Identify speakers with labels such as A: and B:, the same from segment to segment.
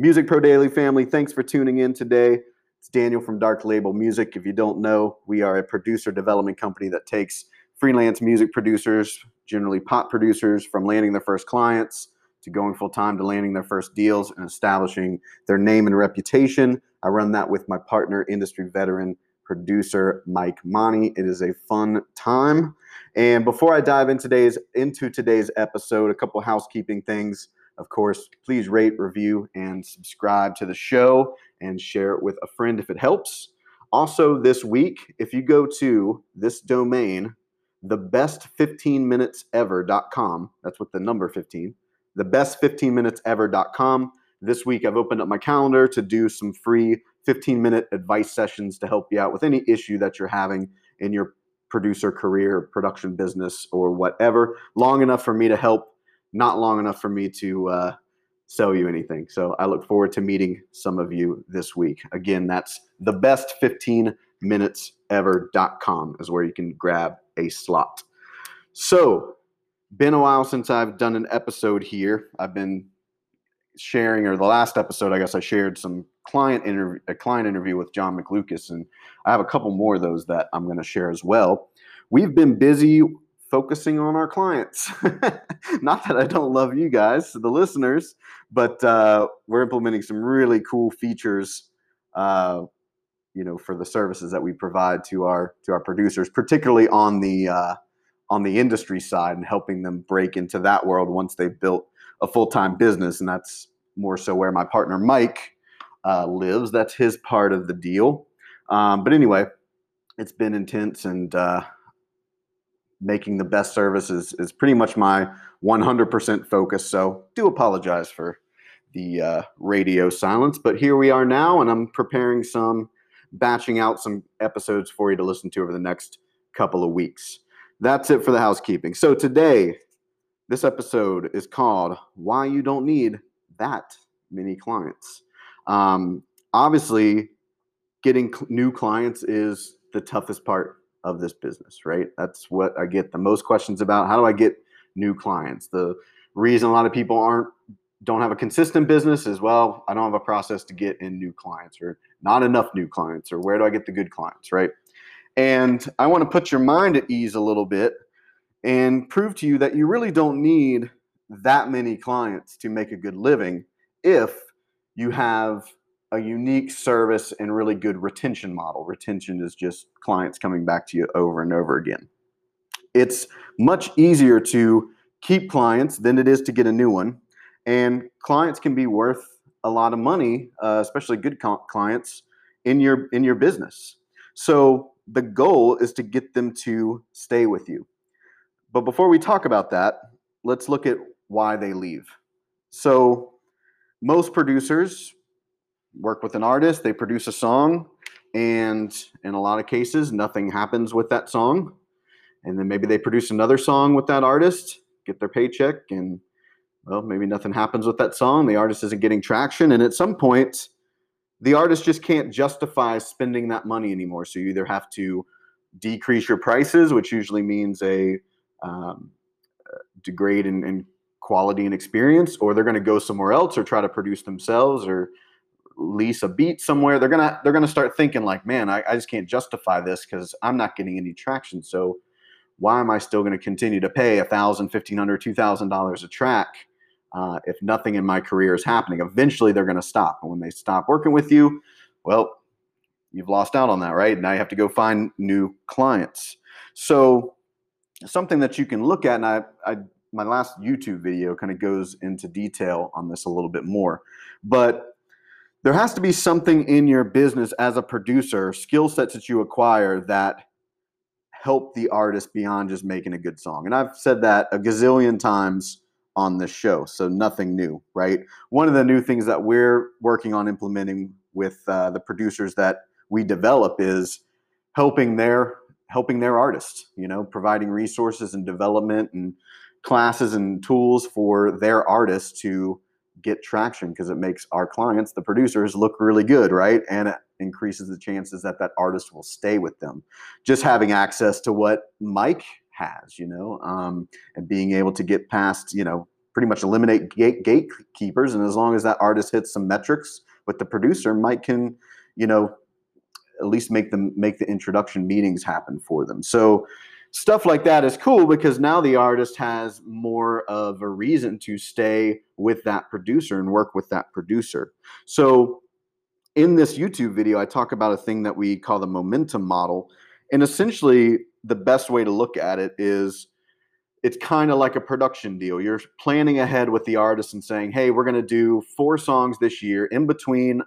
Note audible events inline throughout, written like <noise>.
A: Music Pro Daily family, thanks for tuning in today. It's Daniel from Dark Label Music. If you don't know, we are a producer development company that takes freelance music producers, generally pop producers, from landing their first clients to going full time to landing their first deals and establishing their name and reputation. I run that with my partner, industry veteran producer Mike Monty. It is a fun time. And before I dive in today's into today's episode, a couple housekeeping things. Of course, please rate, review, and subscribe to the show and share it with a friend if it helps. Also, this week, if you go to this domain, the best 15 minutes ever.com, that's what the number 15, the best 15 minutes ever.com. This week, I've opened up my calendar to do some free 15 minute advice sessions to help you out with any issue that you're having in your producer career, production business, or whatever. Long enough for me to help, not long enough for me to uh, sell you anything. So I look forward to meeting some of you this week. Again, that's the best 15 minutes ever.com is where you can grab a slot. So, been a while since I've done an episode here. I've been sharing, or the last episode, I guess I shared some client interview, a client interview with John McLucas, and I have a couple more of those that I'm going to share as well. We've been busy focusing on our clients. <laughs> Not that I don't love you guys, the listeners, but uh, we're implementing some really cool features, uh, you know, for the services that we provide to our to our producers, particularly on the uh, on the industry side, and helping them break into that world once they've built a full time business, and that's more so where my partner Mike uh, lives. That's his part of the deal. Um, but anyway, it's been intense, and uh, making the best service is, is pretty much my 100% focus. So do apologize for the uh, radio silence, but here we are now, and I'm preparing some, batching out some episodes for you to listen to over the next couple of weeks. That's it for the housekeeping. So today, this episode is called Why You Don't Need That Many Clients. Um, obviously, getting cl- new clients is the toughest part of this business, right? That's what I get the most questions about. How do I get new clients? The reason a lot of people aren't don't have a consistent business is well, I don't have a process to get in new clients or not enough new clients or where do I get the good clients, right? And I want to put your mind at ease a little bit and prove to you that you really don't need that many clients to make a good living if you have a unique service and really good retention model. Retention is just clients coming back to you over and over again. It's much easier to keep clients than it is to get a new one. And clients can be worth a lot of money, uh, especially good clients in your in your business. So the goal is to get them to stay with you. But before we talk about that, let's look at why they leave. So most producers work with an artist, they produce a song, and in a lot of cases, nothing happens with that song. And then maybe they produce another song with that artist, get their paycheck, and well, maybe nothing happens with that song. The artist isn't getting traction. And at some point, the artist just can't justify spending that money anymore. So you either have to decrease your prices, which usually means a um, degrade in, in quality and experience, or they're going to go somewhere else or try to produce themselves or lease a beat somewhere they're gonna they're gonna start thinking like man i, I just can't justify this because i'm not getting any traction so why am i still going to continue to pay a thousand fifteen hundred two thousand dollars a track uh, if nothing in my career is happening? Eventually they're going to stop and when they stop working with you well you've lost out on that right? Now you have to go find new clients. So something that you can look at and i, I my last youtube video kind of goes into detail on this a little bit more but there has to be something in your business as a producer, skill sets that you acquire that help the artist beyond just making a good song. And I've said that a gazillion times on this show, so nothing new, right? One of the new things that we're working on implementing with uh, the producers that we develop is helping their helping their artists, you know, providing resources and development and classes and tools for their artists to get traction because it makes our clients, the producers, look really good, right? And it increases the chances that that artist will stay with them. Just having access to what Mike has, you know, um, and being able to get past, you know, pretty much eliminate gate gatekeepers, and as long as that artist hits some metrics with the producer, Mike can, you know, at least make them make the introduction meetings happen for them. So stuff like that is cool because now the artist has more of a reason to stay with that producer and work with that producer. So in this YouTube video, I talk about a thing that we call the momentum model. And essentially, the best way to look at it is it's kind of like a production deal. You're planning ahead with the artist and saying, hey, we're going to do four songs this year. In between,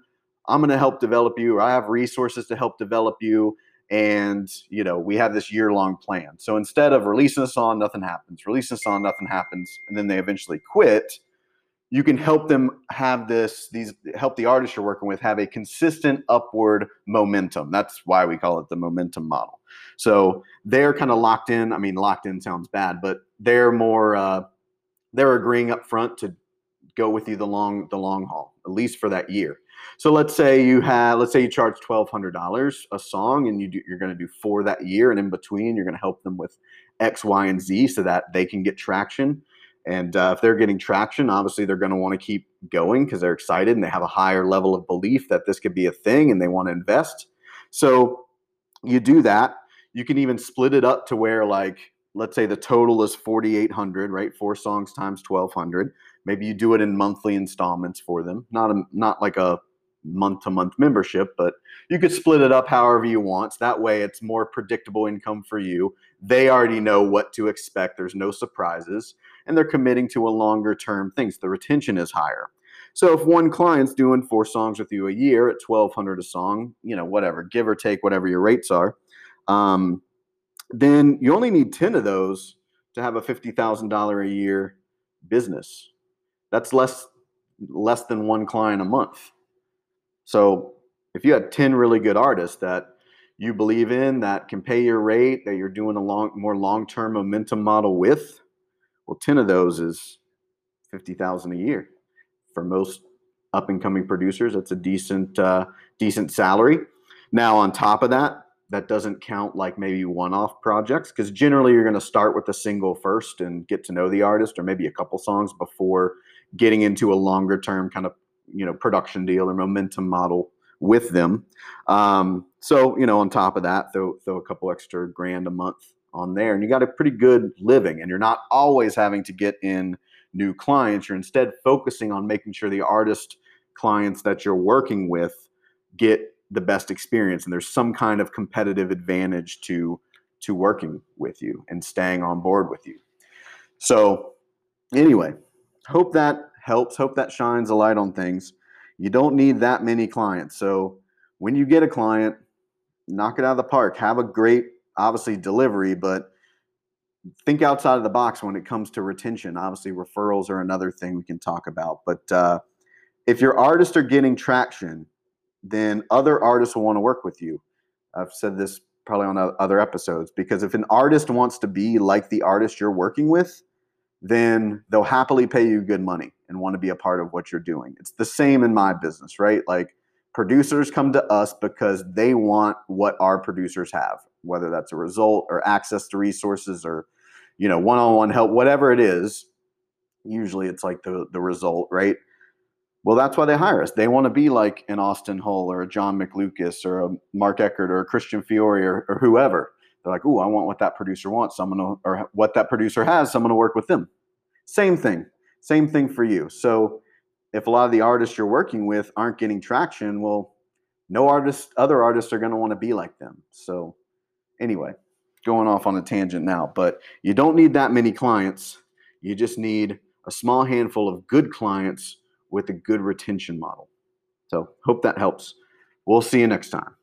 A: I'm going to help develop you, or I have resources to help develop you and you know we have this year long plan. So instead of releasing a song nothing happens. Releasing a song nothing happens. And then they eventually quit. You can help them have this these help the artists you're working with have a consistent upward momentum. That's why we call it the momentum model. So they're kind of locked in. I mean locked in sounds bad but they're more uh, they're agreeing up front to go with you the long the long haul at least for that year so let's say you have, let's say you charge twelve hundred dollars a song, and you do, you're going to do four that year, and in between you're going to help them with X, Y, and Z so that they can get traction. And uh, if they're getting traction, obviously they're going to want to keep going because they're excited and they have a higher level of belief that this could be a thing, and they want to invest. So you do that. You can even split it up to where like let's say the total is 4800 right four songs times 1200 maybe you do it in monthly installments for them not a, not like a month to month membership, but you could split it up however you want. That way, it's more predictable income for you. They already know what to expect, there's no surprises, and they're committing to a longer term thing. So the retention is higher. So if one client's doing four songs with you a year at 1200 a song, you know, whatever, give or take whatever your rates are, um, then you only need 10 of those to have a $50,000 a year business. That's less less than one client a month. So if you had 10 really good artists that you believe in that can pay your rate, that you're doing a long, more long-term momentum model with, well, 10 of those is 50,000 a year. For most up and coming producers, that's a decent, uh, decent salary. Now, on top of that, that doesn't count like maybe one-off projects because generally you're going to start with a single first and get to know the artist or maybe a couple songs before getting into a longer term kind of you know production deal or momentum model with them. Um, so you know, on top of that, throw throw a couple extra grand a month on there, and you got a pretty good living. And you're not always having to get in new clients. You're instead focusing on making sure the artist clients that you're working with get the best experience, and there's some kind of competitive advantage to to working with you and staying on board with you. So, anyway, hope that helps. Hope that shines a light on things. You don't need that many clients. So when you get a client, knock it out of the park. Have a great, obviously, delivery, but think outside of the box when it comes to retention. Obviously, referrals are another thing we can talk about. But uh, if your artists are getting traction, then other artists will want to work with you. I've said this probably on other episodes because if an artist wants to be like the artist you're working with, then they'll happily pay you good money and want to be a part of what you're doing. It's the same in my business, right? Like producers come to us because they want what our producers have, whether that's a result or access to resources or you know, one-on-one help, whatever it is. Usually it's like the the result, right? Well, that's why they hire us. They want to be like an Austin Hull or a John McLucas or a Mark Eckert or a Christian Fiore or, or whoever they're like, "Oh, I want what that producer wants. So I'm gonna, or what that producer has. So I'm gonna work with them." Same thing. Same thing for you. So if a lot of the artists you're working with aren't getting traction, well, no artist, other artists are gonna want to be like them. So anyway, going off on a tangent now, but you don't need that many clients. You just need a small handful of good clients with a good retention model. So hope that helps. We'll see you next time.